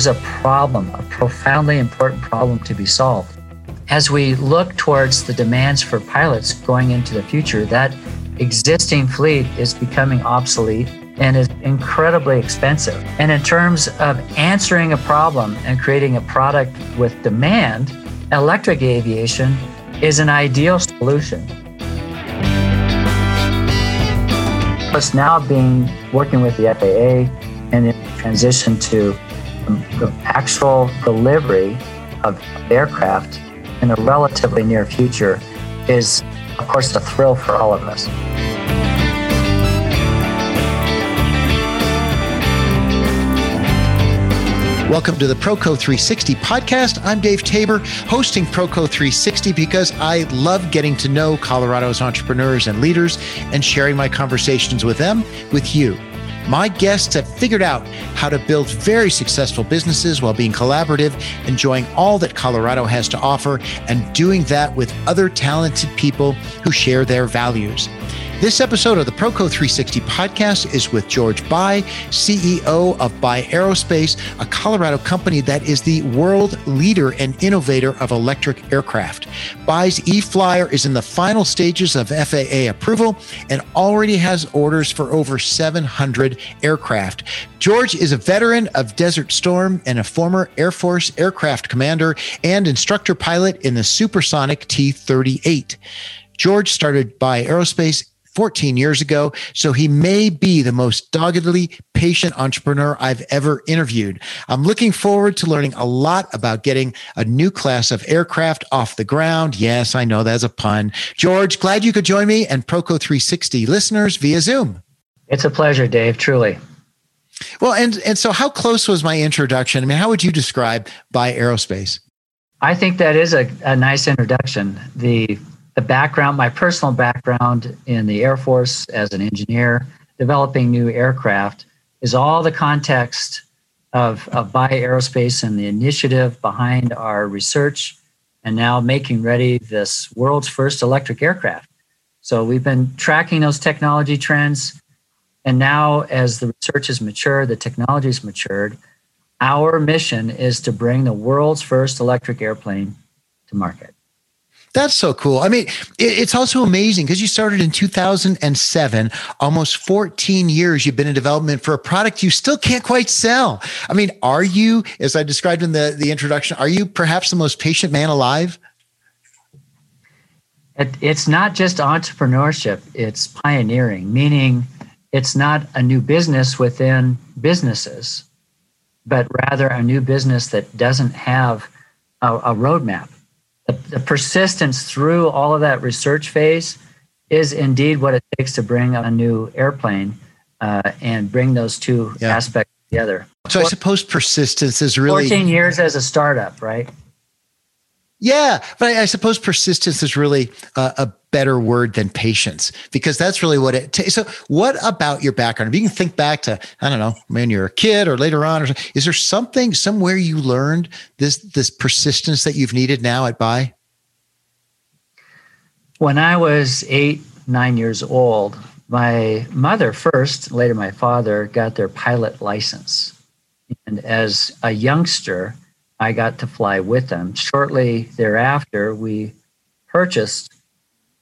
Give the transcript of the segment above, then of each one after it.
there's a problem, a profoundly important problem to be solved. As we look towards the demands for pilots going into the future, that existing fleet is becoming obsolete and is incredibly expensive. And in terms of answering a problem and creating a product with demand, electric aviation is an ideal solution. It's now being working with the FAA and in transition to the actual delivery of aircraft in the relatively near future is, of course, a thrill for all of us. Welcome to the Proco 360 podcast. I'm Dave Tabor, hosting Proco 360 because I love getting to know Colorado's entrepreneurs and leaders and sharing my conversations with them with you. My guests have figured out how to build very successful businesses while being collaborative, enjoying all that Colorado has to offer, and doing that with other talented people who share their values. This episode of the Proco 360 podcast is with George Bye, CEO of Bye Aerospace, a Colorado company that is the world leader and innovator of electric aircraft. Bye's E-Flyer is in the final stages of FAA approval and already has orders for over 700 aircraft. George is a veteran of Desert Storm and a former Air Force aircraft commander and instructor pilot in the supersonic T 38. George started Bye Aerospace 14 years ago. So he may be the most doggedly patient entrepreneur I've ever interviewed. I'm looking forward to learning a lot about getting a new class of aircraft off the ground. Yes, I know that's a pun. George, glad you could join me and Proco 360 listeners via Zoom. It's a pleasure, Dave, truly. Well, and and so how close was my introduction? I mean, how would you describe Bye Aerospace? I think that is a, a nice introduction. The the background, my personal background in the Air Force as an engineer, developing new aircraft, is all the context of, of Bye Aerospace and the initiative behind our research and now making ready this world's first electric aircraft. So we've been tracking those technology trends. And now, as the research has matured, the technology has matured, our mission is to bring the world's first electric airplane to market. That's so cool. I mean, it's also amazing because you started in 2007, almost 14 years you've been in development for a product you still can't quite sell. I mean, are you, as I described in the, the introduction, are you perhaps the most patient man alive? It, it's not just entrepreneurship, it's pioneering, meaning it's not a new business within businesses, but rather a new business that doesn't have a, a roadmap the, the persistence through all of that research phase is indeed what it takes to bring a new airplane uh, and bring those two yeah. aspects together. So I suppose persistence is really 14 years as a startup, right? Yeah, but I, I suppose persistence is really a, a, better word than patience because that's really what it takes. So, what about your background? If you can think back to, I don't know, when you're a kid or later on, or is there something somewhere you learned this this persistence that you've needed now at Bye? When I was eight, nine years old, my mother first, later my father, got their pilot license, and as a youngster I got to fly with them. Shortly thereafter, we purchased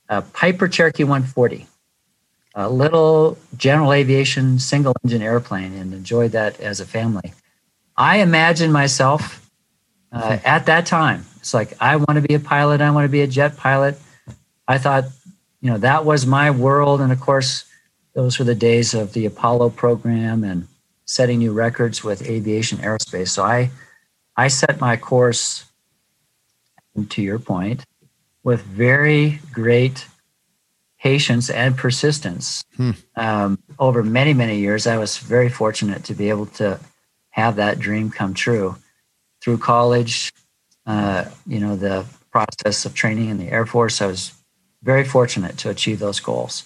a Piper Cherokee 140, a little general aviation single engine airplane, and enjoyed that as a family. I imagined myself uh, hmm. at that time. It's like, I want to be a pilot, I want to be a jet pilot. I thought, you know, that was my world. And of course, those were the days of the Apollo program and setting new records with aviation aerospace. So I I set my course, to your point, with very great patience and persistence. Hmm. Um, over many, many years, I was very fortunate to be able to have that dream come true. Through college, uh, you know, the process of training in the Air Force, I was very fortunate to achieve those goals.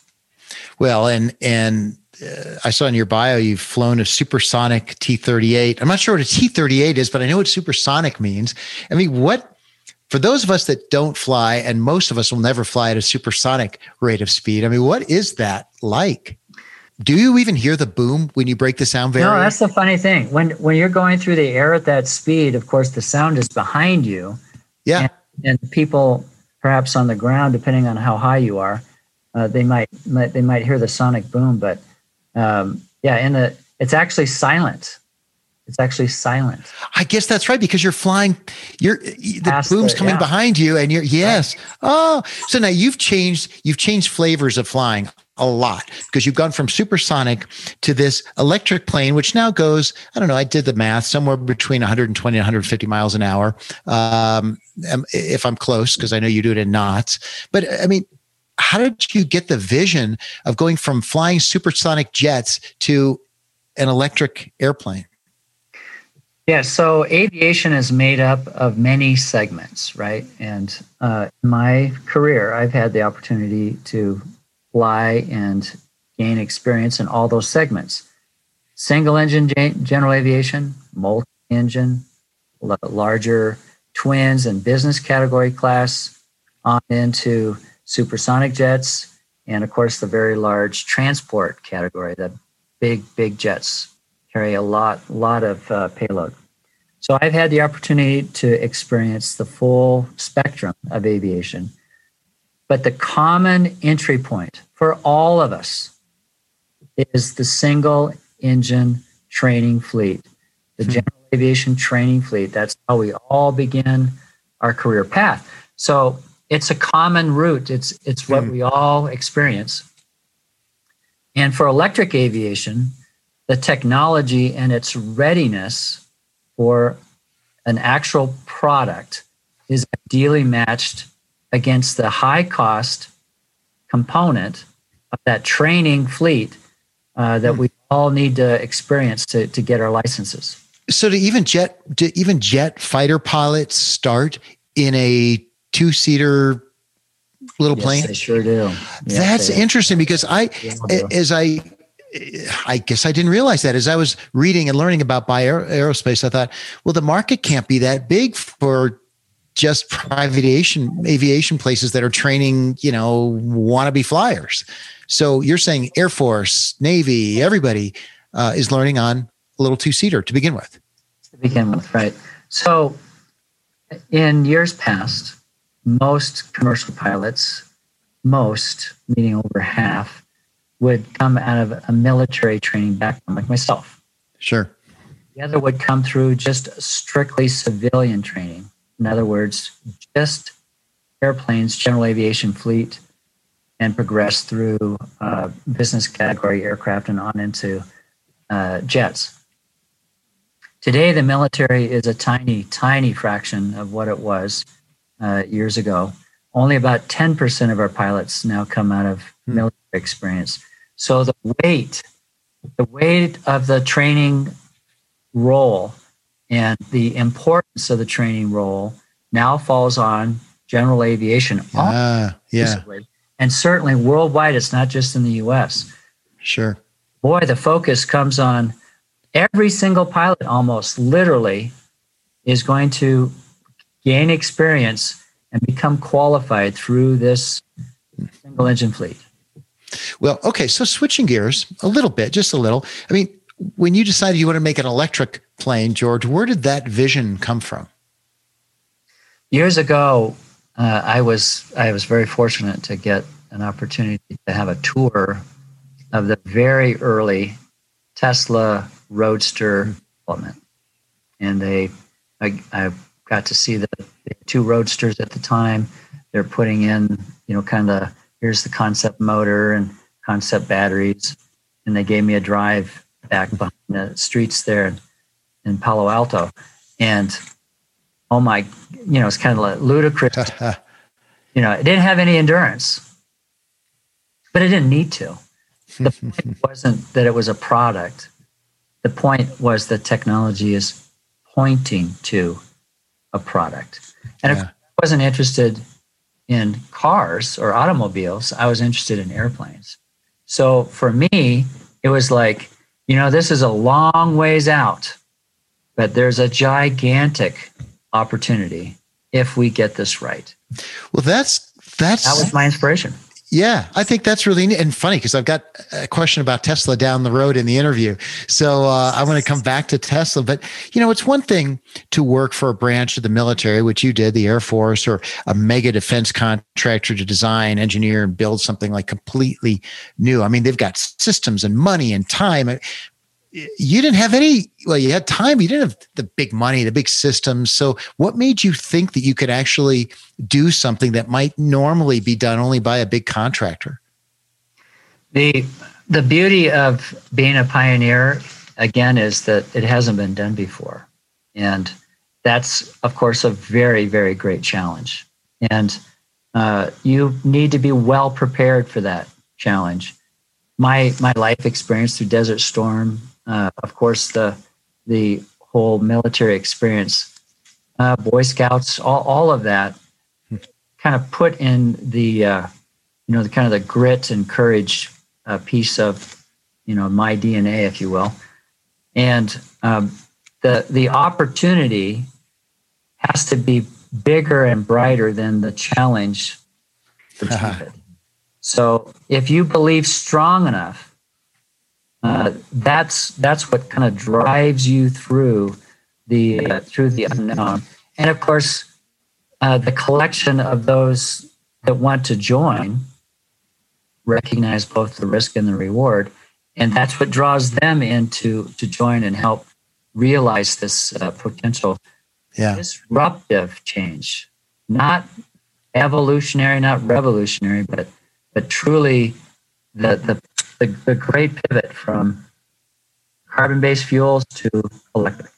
Well, and and uh, I saw in your bio you've flown a supersonic T 38. I'm not sure what a T 38 is, but I know what supersonic means. I mean, what, for those of us that don't fly, and most of us will never fly at a supersonic rate of speed, I mean, what is that like? do you even hear the boom when you break the sound barrier? No, that's the funny thing. When when you're going through the air at that speed, of course, the sound is behind you. Yeah. And, and people, perhaps on the ground, depending on how high you are, uh, they might, might they might hear the sonic boom. But um, yeah, in the it's actually silent. It's actually silent. I guess that's right because you're flying. You're the Past boom's the- coming yeah. behind you, and you're yes. Oh, so now you've changed. You've changed flavors of flying a lot because you've gone from supersonic to this electric plane, which now goes. I don't know. I did the math somewhere between 120 and 150 miles an hour. Um, if I'm close, because I know you do it in knots. But I mean, how did you get the vision of going from flying supersonic jets to an electric airplane? Yeah, so aviation is made up of many segments, right? And uh, in my career, I've had the opportunity to fly and gain experience in all those segments single engine gen- general aviation, multi engine, larger twins and business category class, on into supersonic jets, and of course, the very large transport category, the big, big jets carry a lot, lot of uh, payload. So I've had the opportunity to experience the full spectrum of aviation. But the common entry point for all of us is the single engine training fleet, the general aviation training fleet. That's how we all begin our career path. So it's a common route. It's it's what we all experience. And for electric aviation, the technology and its readiness for an actual product is ideally matched against the high cost component of that training fleet uh, that we all need to experience to, to get our licenses. So do even jet do even jet fighter pilots start in a two seater little Yes, plane? they sure do. Yes, That's interesting because I do. as I I guess I didn't realize that as I was reading and learning about Bye Aerospace, I thought, well, the market can't be that big for just private aviation aviation places that are training, you know, wannabe flyers. So you're saying Air Force, Navy, everybody uh, is learning on a little two seater to begin with. to begin with, right? So, in years past, most commercial pilots, most, meaning over half, would come out of a military training background, like myself. Sure. The other would come through just strictly civilian training. In other words, just airplanes, general aviation fleet, and progress through uh, business category aircraft and on into uh, jets. Today, the military is a tiny, tiny fraction of what it was uh, years ago. Only about 10% of our pilots now come out of Hmm. military experience. So the weight, the weight of the training role and the importance of the training role now falls on general aviation Ah, yeah. And certainly worldwide, it's not just in the US. sure. Boy, the focus comes on every single pilot almost literally is going to gain experience and become qualified through this single engine fleet. Well, okay. So switching gears a little bit, just a little. I mean, when you decided you want to make an electric plane, George, where did that vision come from? Years ago, uh, I was I was very fortunate to get an opportunity to have a tour of the very early Tesla Roadster development, and they I, I got to see the, the two Roadsters at the time. They're putting in you know kind of here's the concept motor and concept batteries, and they gave me a drive back behind the streets there in, Palo Alto, and oh my, you know, it's kind of like ludicrous. You know, it didn't have any endurance, but it didn't need to. The point wasn't that it was a product. The point was that technology is pointing to a product. And if I wasn't interested in cars or automobiles, I was interested in airplanes. So for me, it was like, you know, this is a long ways out, but there's a gigantic opportunity if we get this right. well, that's that's That was my inspiration. Yeah, I think that's really neat and funny because I've got a question about Tesla down the road in the interview. So uh, I want to come back to Tesla. But, you know, it's one thing to work for a branch of the military, which you did, the Air Force, or a mega defense contractor to design, engineer, and build something like completely new. I mean, they've got systems and money and time you didn't have any well you had time you didn't have the big money the big systems so what made you think that you could actually do something that might normally be done only by a big contractor? The the beauty of being a pioneer again is that it hasn't been done before. And that's of course a very very great challenge. And uh, you need to be well prepared for that challenge. My my life experience through desert storm uh, of course, the the whole military experience, uh, Boy Scouts, all, all of that, kind of put in the uh, you know the kind of the grit and courage uh, piece of you know my DNA, if you will, and um, the the opportunity has to be bigger and brighter than the challenge to achieve it. So if you believe strong enough uh, that's that's what kind of drives you through the uh, through the unknown. And of course, uh, the collection of those that want to join recognize both the risk and the reward, and that's what draws them into to join and help realize this uh, potential yeah. disruptive change, not evolutionary, not revolutionary, but but truly the the the, the great pivot from carbon based fuels to electric.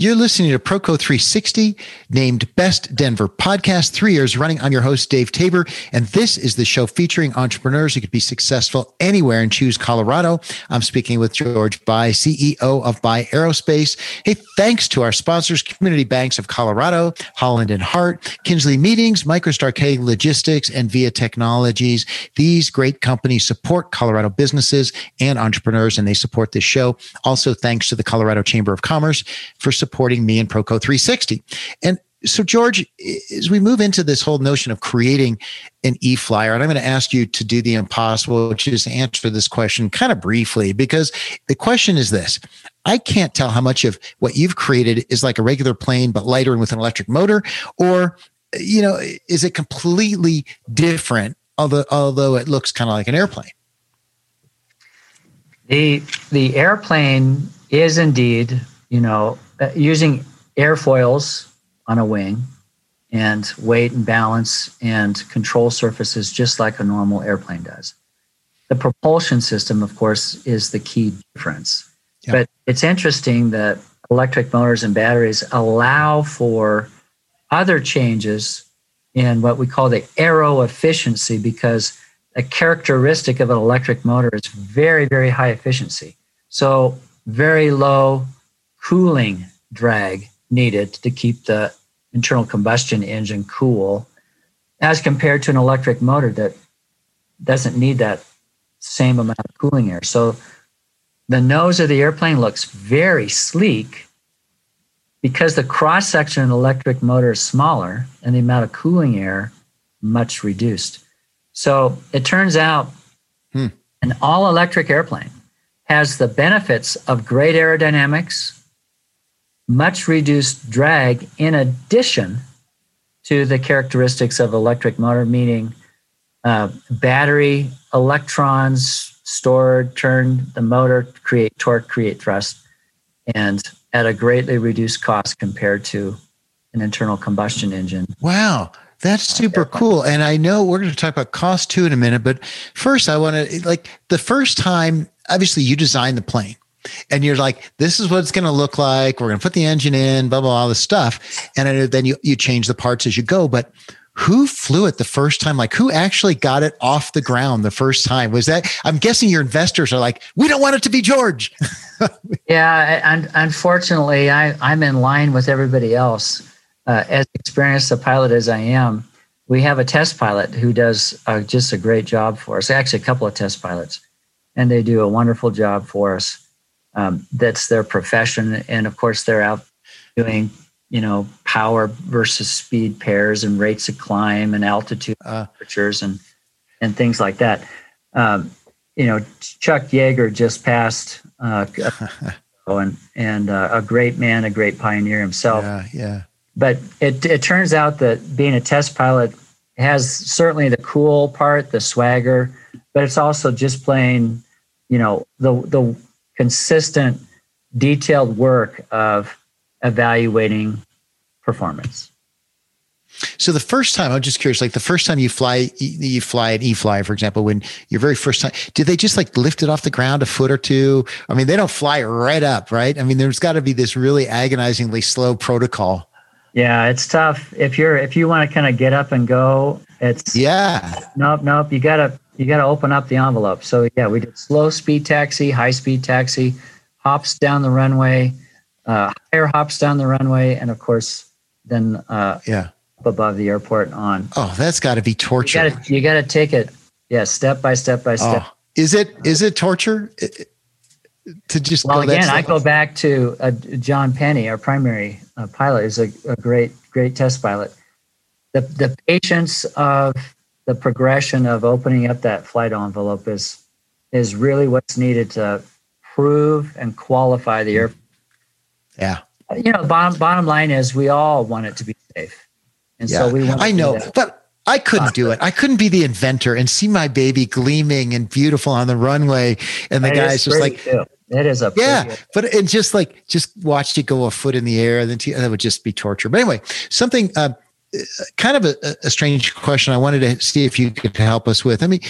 You're listening to Proco 360, named Best Denver Podcast, three years running. I'm your host, Dave Tabor, and this is the show featuring entrepreneurs who could be successful anywhere and choose Colorado. I'm speaking with George Bye, CEO of Bye Aerospace. Hey, thanks to our sponsors, Community Banks of Colorado, Holland and Hart, Kinsley Meetings, MicroStar K Logistics, and Via Technologies. These great companies support Colorado businesses and entrepreneurs, and they support this show. Also, thanks to the Colorado Chamber of Commerce for supporting supporting me and Proco 360. And so, George, as we move into this whole notion of creating an e flyer, and I'm going to ask you to do the impossible, which is answer this question kind of briefly, because the question is this I can't tell how much of what you've created is like a regular plane, but lighter and with an electric motor, or, you know, is it completely different, although, although it looks kind of like an airplane? The, the airplane is indeed, you know, uh, using airfoils on a wing and weight and balance and control surfaces just like a normal airplane does. The propulsion system, of course, is the key difference. Yep. But it's interesting that electric motors and batteries allow for other changes in what we call the aero efficiency because a characteristic of an electric motor is very, very high efficiency. So, very low cooling drag needed to keep the internal combustion engine cool as compared to an electric motor that doesn't need that same amount of cooling air. So the nose of the airplane looks very sleek because the cross section of an electric motor is smaller and the amount of cooling air much reduced. So it turns out hmm. an all electric airplane has the benefits of great aerodynamics, much reduced drag in addition to the characteristics of electric motor, meaning uh, battery electrons stored, turn the motor, create torque, create thrust, and at a greatly reduced cost compared to an internal combustion engine. Wow. That's super cool. And I know we're going to talk about cost too in a minute, but first I want to like the first time, obviously you designed the plane and you're like, this is what it's going to look like. We're going to put the engine in, blah, blah, all this stuff. And then you, you change the parts as you go. But who flew it the first time? Like who actually got it off the ground the first time? Was that, I'm guessing your investors are like, we don't want it to be George. yeah. And unfortunately, I, I'm in line with everybody else. Uh, as experienced a pilot as I am, we have a test pilot who does uh, just a great job for us. Actually, a couple of test pilots, and they do a wonderful job for us um, that's their profession. And of course, they're out doing you know, power versus speed pairs and rates of climb and altitude uh, temperatures and and things like that. Um, you know, Chuck Yeager just passed, uh, and and uh, a great man, a great pioneer himself. Yeah, yeah. But it it turns out that being a test pilot has certainly the cool part, the swagger, but it's also just playing you know, the the consistent, detailed work of evaluating performance. So the first time, I'm just curious, like the first time you fly, you fly an E-Fly, for example, when your very first time, did they just like lift it off the ground a foot or two? I mean, they don't fly right up, right? I mean, there's got to be this really agonizingly slow protocol. Yeah, it's tough. If you're, if you want to kind of get up and go, it's yeah. Nope, nope. You gotta, you gotta open up the envelope. So yeah, we did slow speed taxi, high speed taxi, hops down the runway, uh, higher hops down the runway, and of course, then uh, yeah above the airport on. Oh, that's got to be torture. You gotta, take it, yeah, step by step by step. Oh, is it is it torture to just? Well, again, I go back to uh, John Penny, our primary uh, pilot, is a, a great great test pilot. The the patience of the progression of opening up that flight envelope is is really what's needed to prove and qualify the airplane. Yeah. You know, bottom bottom line is we all want it to be safe. And yeah. so we want I know, but I couldn't do it. I couldn't be the inventor and see my baby gleaming and beautiful on the runway. And the guy's just like, too. it is a yeah, but it just like just watched it go a foot in the air, and then that would just be torture. But anyway, something uh, kind of a, a strange question. I wanted to see if you could help us with. I mean,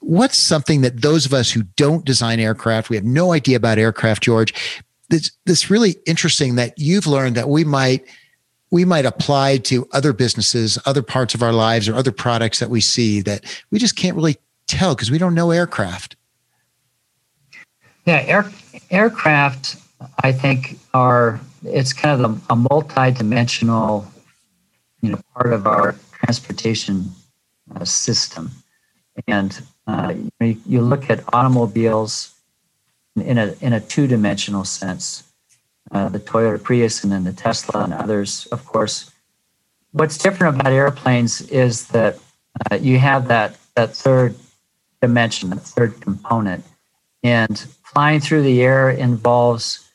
what's something that those of us who don't design aircraft, we have no idea about aircraft, George. This this really interesting that you've learned that we might we might apply to other businesses, other parts of our lives, or other products that we see that we just can't really tell because we don't know aircraft. Yeah, air, aircraft, I think, are it's kind of a, a multi-dimensional, you know, part of our transportation uh, system, and uh, you, you look at automobiles in a in a two-dimensional sense uh, the Toyota Prius and then the Tesla and others, of course. What's different about airplanes is that uh, you have that, that third dimension, that third component. And flying through the air involves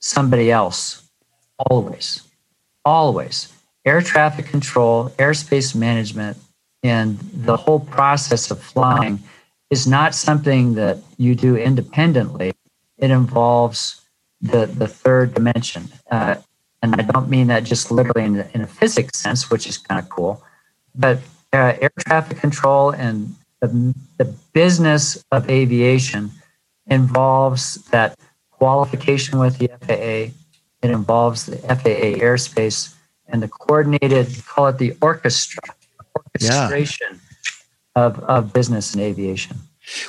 somebody else, always, always. Air traffic control, airspace management, and the whole process of flying is not something that you do independently. It involves the, the third dimension. Uh, and I don't mean that just literally in, in a physics sense, which is kind of cool, but uh, air traffic control and the, the business of aviation involves that qualification with the FAA. It involves the FAA airspace and the coordinated, call it the orchestra, orchestration yeah. of, of business and aviation.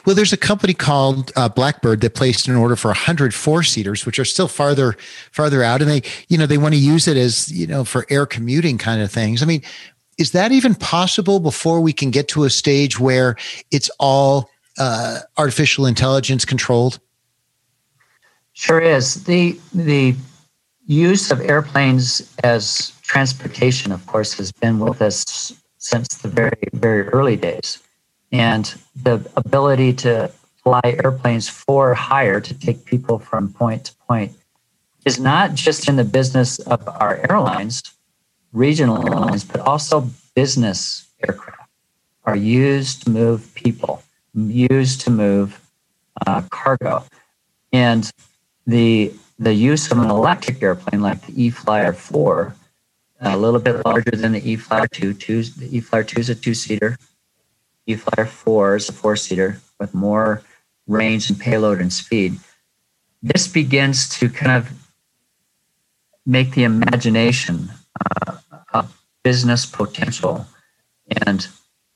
Well, there's a company called uh, Blackbird that placed an order for 100 four seaters, which are still farther farther out, and they, you know, they want to use it as you know for air commuting kind of things. I mean, is that even possible before we can get to a stage where it's all uh, artificial intelligence controlled? Sure is. the The use of airplanes as transportation, of course, has been with us since the very very early days and the ability to fly airplanes for hire to take people from point to point is not just in the business of our airlines, regional airlines, but also business aircraft are used to move people, used to move uh, cargo. And the the use of an electric airplane like the E-Flyer 4, a little bit larger than the E-Flyer 2. Two the E-Flyer 2 is a two-seater. E-Flyer 4 is a four-seater with more range and payload and speed. This begins to kind of make the imagination uh, of business potential. And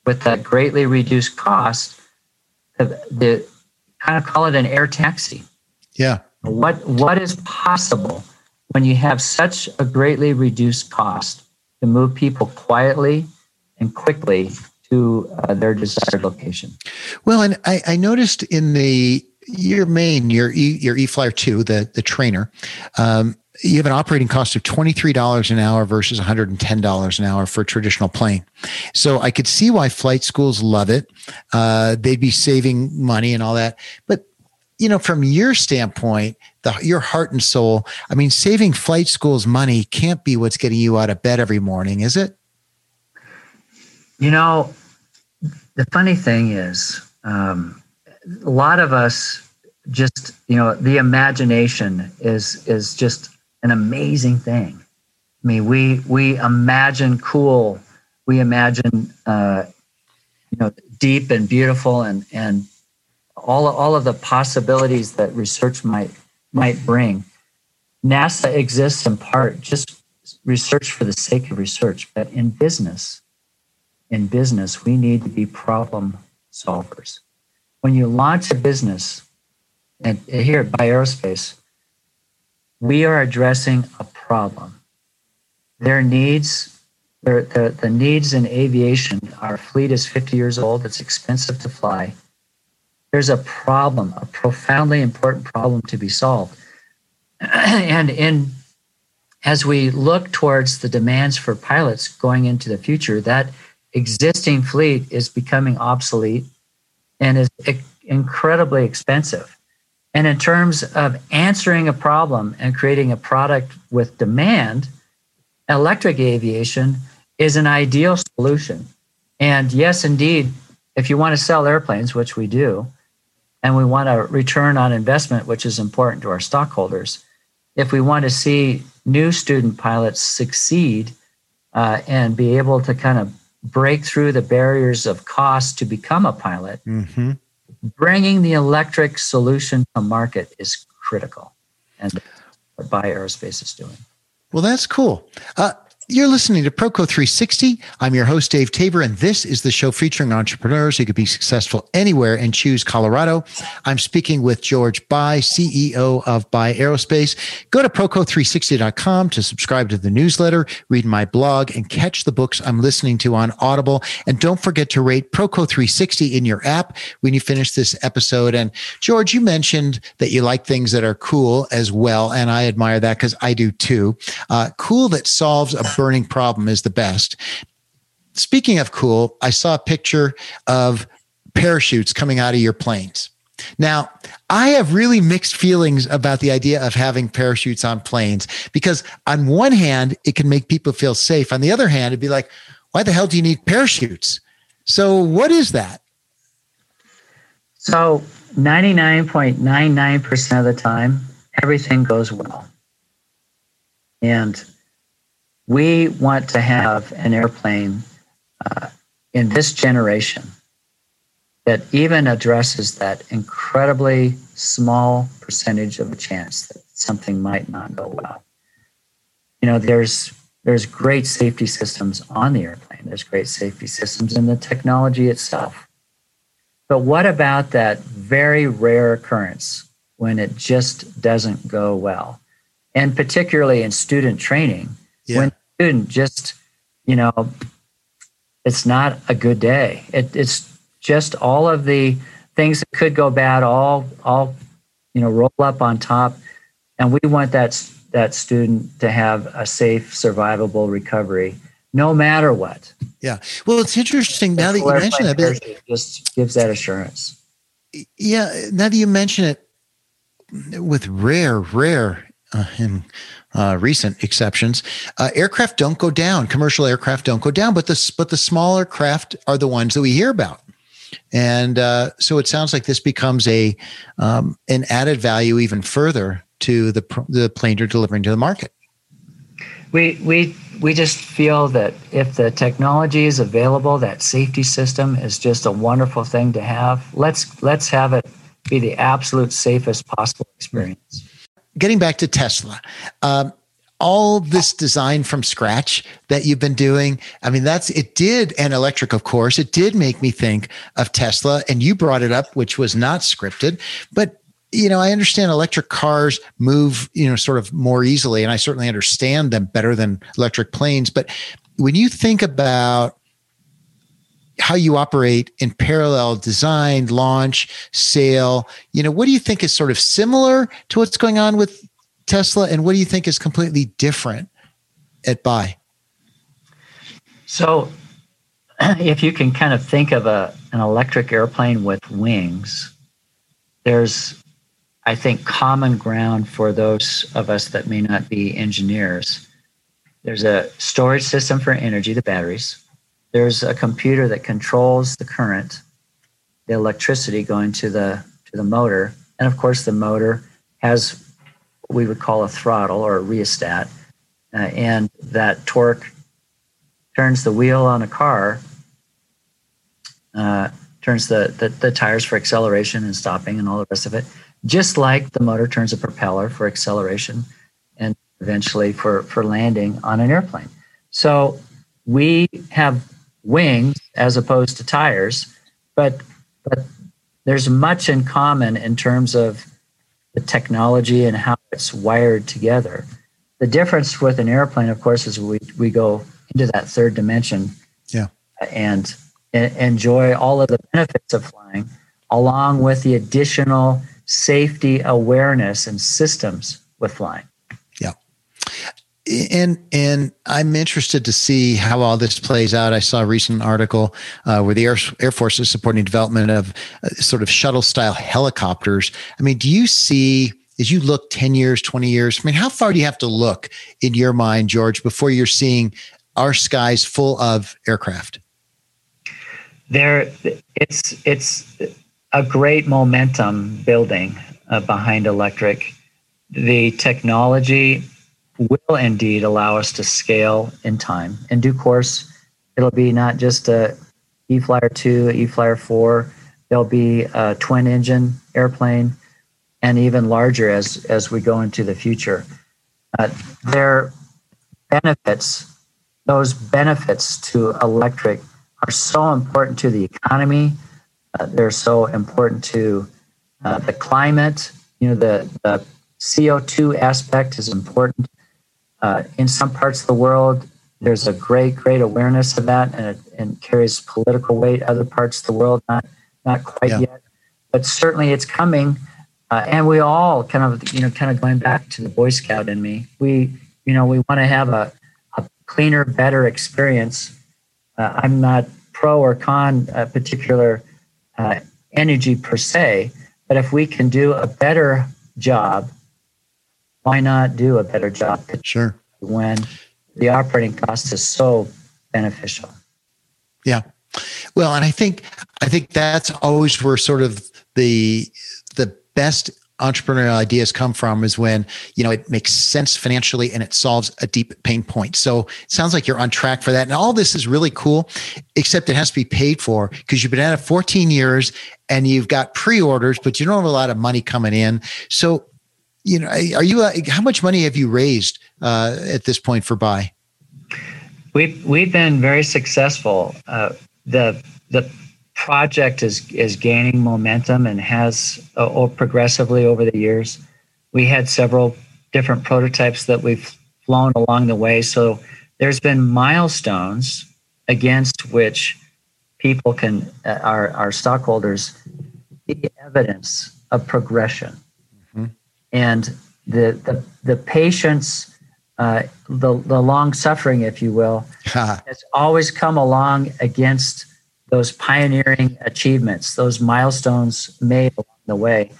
with that greatly reduced cost, the kind of call it an air taxi. Yeah. What what is possible when you have such a greatly reduced cost to move people quietly and quickly to uh, their desired location. Well, and I, I, noticed in the your main your e, your eFlyer two, the the trainer, um, you have an operating cost of $23 an hour versus $110 an hour for a traditional plane. So I could see why flight schools love it. Uh, they'd be saving money and all that. But, you know, from your standpoint, the, your heart and soul, I mean, saving flight schools money can't be what's getting you out of bed every morning, is it? You know, the funny thing is, um, a lot of us just you know the imagination is is just an amazing thing. I mean, we we imagine cool, we imagine uh, you know deep and beautiful, and and all all of the possibilities that research might might bring. NASA exists in part just research for the sake of research, but in business, in business, we need to be problem solvers. When you launch a business, and here at Bye Aerospace, we are addressing a problem. Their needs, their, the, the needs in aviation, our fleet is 50 years old, it's expensive to fly. There's a problem, a profoundly important problem to be solved. and in as we look towards the demands for pilots going into the future, that existing fleet is becoming obsolete and is incredibly expensive. And in terms of answering a problem and creating a product with demand, electric aviation is an ideal solution. And yes, indeed, if you want to sell airplanes, which we do, and we want a return on investment, which is important to our stockholders, if we want to see new student pilots succeed uh, and be able to kind of break through the barriers of cost to become a pilot, mm-hmm bringing the electric solution to market is critical. And what Bye Aerospace is doing. Well, that's cool. Uh, you're listening to Proco 360. I'm your host, Dave Tabor, and this is the show featuring entrepreneurs who could be successful anywhere and choose Colorado. I'm speaking with George Bye, CEO of Bye Aerospace. Go to Proco360.com to subscribe to the newsletter, read my blog, and catch the books I'm listening to on Audible. And don't forget to rate Proco 360 in your app when you finish this episode. And George, you mentioned that you like things that are cool as well. And I admire that because I do too. Uh, cool that solves a burning problem is the best. Speaking of cool, I saw a picture of parachutes coming out of your planes. Now, I have really mixed feelings about the idea of having parachutes on planes because, on one hand, it can make people feel safe. On the other hand, it'd be like, why the hell do you need parachutes? So, what is that? So, 99.99% of the time, everything goes well. And we want to have an airplane uh, in this generation that even addresses that incredibly small percentage of a chance that something might not go well. You know, there's there's great safety systems on the airplane. There's great safety systems in the technology itself. But what about that very rare occurrence when it just doesn't go well? And particularly in student training, student just, you know, it's not a good day. It, it's just all of the things that could go bad, all, all, you know, roll up on top. And we want that, that student to have a safe, survivable recovery, no matter what. Yeah. Well, it's interesting now that you mention it. It just gives that assurance. Yeah. Now that you mention it, with rare, rare uh, and uh, recent exceptions, uh, aircraft don't go down. Commercial aircraft don't go down, but the but the smaller craft are the ones that we hear about. And uh, so it sounds like this becomes a um, an added value even further to the the plane you're delivering to the market. We we we just feel that if the technology is available, that safety system is just a wonderful thing to have. Let's let's have it be the absolute safest possible experience getting back to Tesla, um, all this design from scratch that you've been doing. I mean, that's it did, and electric, of course, it did make me think of Tesla. And you brought it up, which was not scripted, but you know, I understand electric cars move, you know, sort of more easily, and I certainly understand them better than electric planes. But when you think about how you operate in parallel design, launch, sale. You know, what do you think is sort of similar to what's going on with Tesla, and what do you think is completely different at Bye? So, if you can kind of think of a an electric airplane with wings, there's I think common ground for those of us that may not be engineers. There's a storage system for energy, the batteries. There's a computer that controls the current, the electricity going to the to the motor, and of course the motor has what we would call a throttle or a rheostat, uh, and that torque turns the wheel on a car, uh, turns the, the, the tires for acceleration and stopping and all the rest of it, just like the motor turns a propeller for acceleration and eventually for, for landing on an airplane. So we have wings as opposed to tires, but but there's much in common in terms of the technology and how it's wired together. The difference with an airplane, of course, is we, we go into that third dimension yeah. and, and enjoy all of the benefits of flying, along with the additional safety awareness and systems with flying. Yeah. And and I'm interested to see how all this plays out. I saw a recent article uh, where the Air, Air Force is supporting development of uh, sort of shuttle style helicopters. I mean, do you see as you look 10 years, 20 years? I mean, how far do you have to look in your mind, George, before you're seeing our skies full of aircraft? There, it's it's a great momentum building uh, behind electric. The technology will indeed allow us to scale in time. In due course, it'll be not just a E-Flyer 2, E-Flyer 4. There'll be a twin engine airplane and even larger as, as we go into the future. Uh, their benefits those benefits to electric are so important to the economy. Uh, they're so important to uh, the climate. You know, the, the CO2 aspect is important. Uh, in some parts of the world, there's a great, great awareness of that, and it and carries political weight. Other parts of the world, not not quite yeah. yet, but certainly it's coming. Uh, and we all kind of, you know, kind of going back to the Boy Scout in me. We, you know, we want to have a cleaner, better experience. Uh, I'm not pro or con a particular uh, energy per se, but if we can do a better job, why not do a better job? Sure. When the operating cost is so beneficial. Yeah. Well, and I think I think that's always where sort of the the best entrepreneurial ideas come from is when you know it makes sense financially and it solves a deep pain point so it sounds like you're on track for that and all this is really cool except it has to be paid for because you've been at it 14 years and you've got pre-orders but you don't have a lot of money coming in so you know are you uh, how much money have you raised uh, at this point for Bye we've we've been very successful uh, the the project is is gaining momentum and has uh, progressively over the years. We had several different prototypes that we've flown along the way. So there's been milestones against which people can uh, our our stockholders see evidence of progression. And the the the patience. Uh, the the long suffering, if you will, has always come along against those pioneering achievements, those milestones made along the way.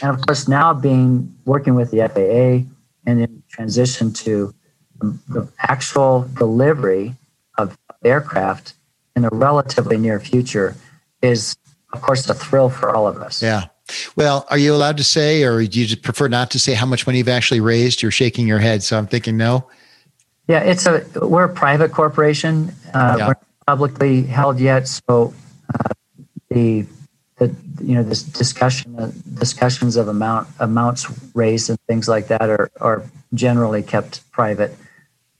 And of course, now being working with the FAA and in transition to the actual delivery of aircraft in a relatively near future is, of course, a thrill for all of us. Yeah. Well, are you allowed to say, or do you just prefer not to say how much money you've actually raised? You're shaking your head, so I'm thinking no. Yeah, it's a we're a private corporation. Uh, yeah. We're publicly held yet. So uh, the the you know this discussion uh, discussions of amount amounts raised and things like that are are generally kept private.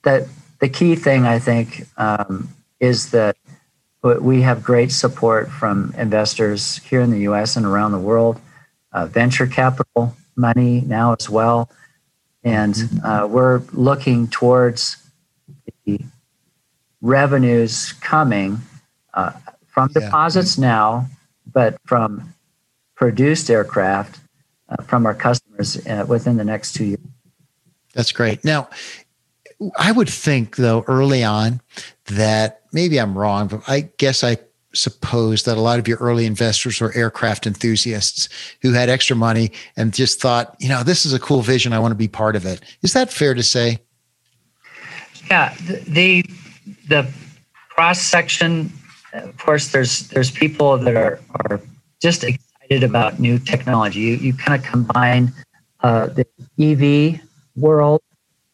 That the key thing I think um, is that we have great support from investors here in the U.S. and around the world, uh, venture capital money now as well, and uh, we're looking towards the revenues coming uh, from deposits now, but from produced aircraft uh, from our customers uh, within the next two years. That's great. Now, I would think though early on that maybe I'm wrong, but I guess I suppose that a lot of your early investors were aircraft enthusiasts who had extra money and just thought, you know, this is a cool vision. I want to be part of it. Is that fair to say? Yeah, the the cross section. Of course, there's there's people that are are just excited about new technology. You you kind of combine uh, the EV world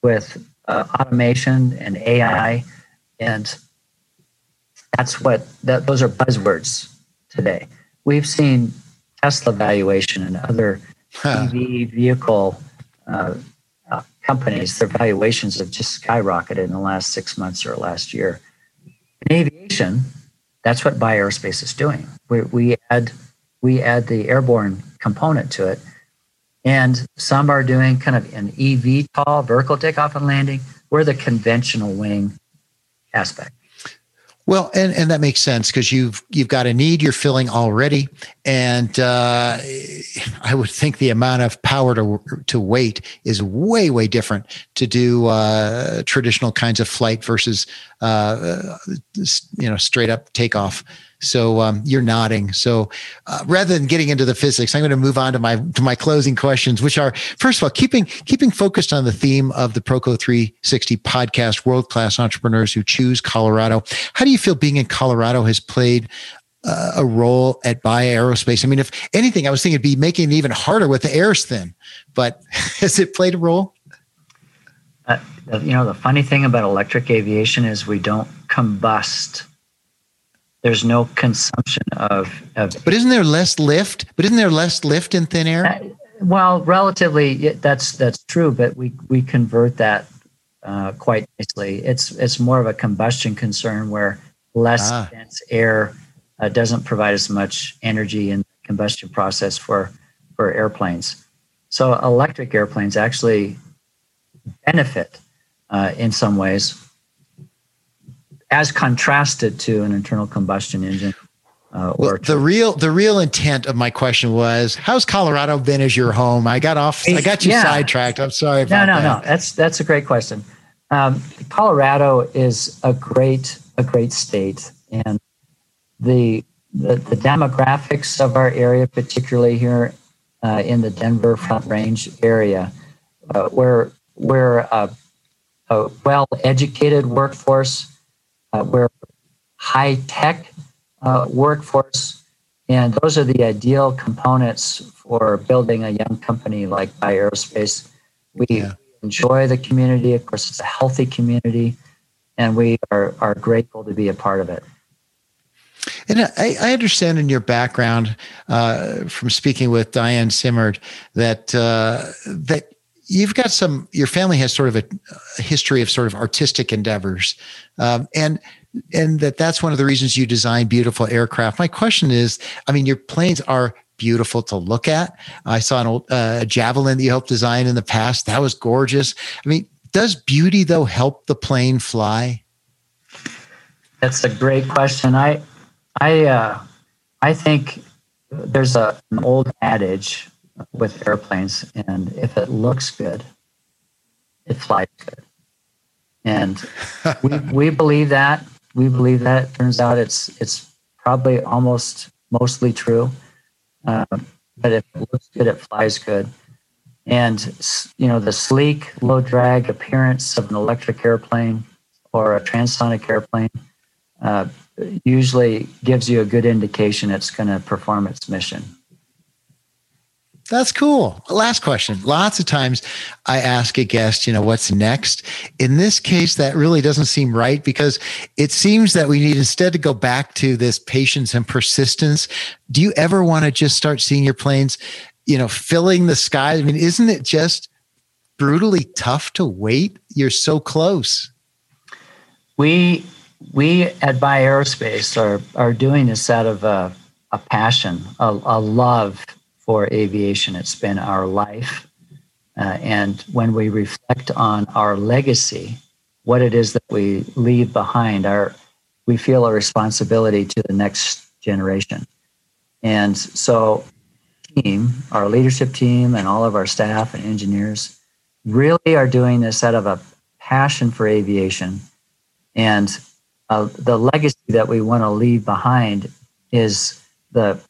with uh, automation and AI, and that's what that those are buzzwords today. We've seen Tesla valuation and other huh. EV vehicle uh, uh, companies, their valuations have just skyrocketed in the last six months or last year. In aviation, that's what Bye Aerospace is doing. We, we add we add the airborne component to it, and some are doing kind of an eVTOL vertical takeoff and landing. We're the conventional wing aspect. Well, and, and that makes sense because you've you've got a need you're filling already, and uh, I would think the amount of power to to weight is way way different to do uh, traditional kinds of flight versus uh, you know straight up takeoff. So um, you're nodding. So uh, rather than getting into the physics, I'm going to move on to my to my closing questions, which are first of all keeping keeping focused on the theme of the Proco 360 podcast, world class entrepreneurs who choose Colorado. How do you feel being in Colorado has played uh, a role at Bye Aerospace? I mean, if anything, I was thinking it'd be making it even harder with the air's thin, but has it played a role? Uh, you know, the funny thing about electric aviation is we don't combust there's no consumption of, of but isn't there less lift? But isn't there less lift in thin air? Uh, well relatively that's that's true but we we convert that uh, quite nicely. It's it's more of a combustion concern where less ah. dense air uh, doesn't provide as much energy in the combustion process for for airplanes. So electric airplanes actually benefit uh, in some ways as contrasted to an internal combustion engine. Uh, well, the real the real intent of my question was, how's Colorado been as your home? I got off, I got you yeah. sidetracked. I'm sorry. no, no, that. no. That's that's a great question. Um, Colorado is a great a great state, and the the, the demographics of our area, particularly here uh, in the Denver Front Range area, uh, where we're a, a well educated workforce uh, we're high tech uh, workforce, and those are the ideal components for building a young company like Bye Aerospace. We yeah. enjoy the community. Of course, it's a healthy community, and we are, are grateful to be a part of it. And I, I, understand in your background uh, from speaking with Diane Simmerd that uh, that you've got some your family has sort of a, a history of sort of artistic endeavors um, and and that that's one of the reasons you design beautiful aircraft. My question is i mean your planes are beautiful to look at. I saw an old uh, javelin that you helped design in the past. That was gorgeous. I mean does beauty though help the plane fly? That's a great question. I i uh, i think there's a, an old adage with airplanes. And if it looks good, it flies good. And we, we believe that. We believe that. It turns out it's it's probably almost mostly true. Uh, but if it looks good, it flies good. And you know the sleek, low drag appearance of an electric airplane or a transonic airplane uh, usually gives you a good indication it's going to perform its mission. That's cool. Last question. Lots of times I ask a guest, you know, what's next? In this case, that really doesn't seem right because it seems that we need instead to go back to this patience and persistence. Do you ever want to just start seeing your planes, you know, filling the sky? I mean, isn't it just brutally tough to wait? You're so close. We we at Bye Aerospace are are doing this out of a, a passion, a, a love for aviation. It's been our life. Uh, and when we reflect on our legacy, what it is that we leave behind, our we feel a responsibility to the next generation. And so, team, our leadership team, and all of our staff and engineers really are doing this out of a passion for aviation. And uh, the legacy that we want to leave behind is the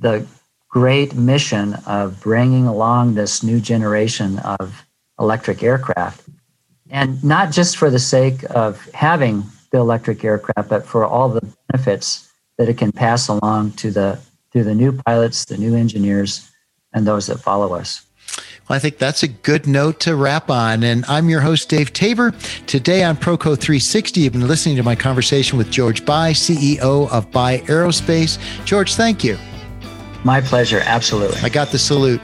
the great mission of bringing along this new generation of electric aircraft and not just for the sake of having the electric aircraft but for all the benefits that it can pass along to the to the new pilots the new engineers and those that follow us well, I think that's a good note to wrap on. And I'm your host, Dave Tabor. Today on Proco 360, you've been listening to my conversation with George Bye, CEO of Bye Aerospace. George, thank you. My pleasure. Absolutely. I got the salute.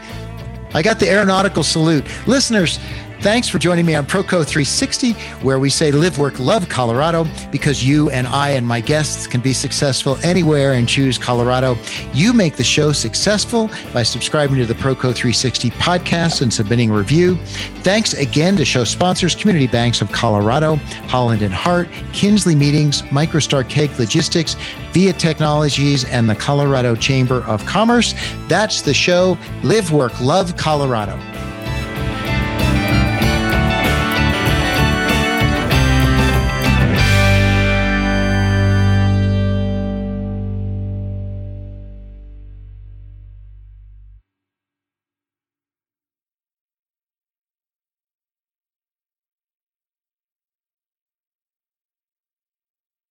I got the aeronautical salute. Listeners, Thanks for joining me on Proco 360, where we say live, work, love Colorado because you and I and my guests can be successful anywhere and choose Colorado. You make the show successful by subscribing to the Proco 360 podcast and submitting a review. Thanks again to show sponsors Community Banks of Colorado, Holland and Hart, Kinsley Meetings, MicroStar Cake Logistics, Via Technologies, and the Colorado Chamber of Commerce. That's the show Live, Work, Love Colorado.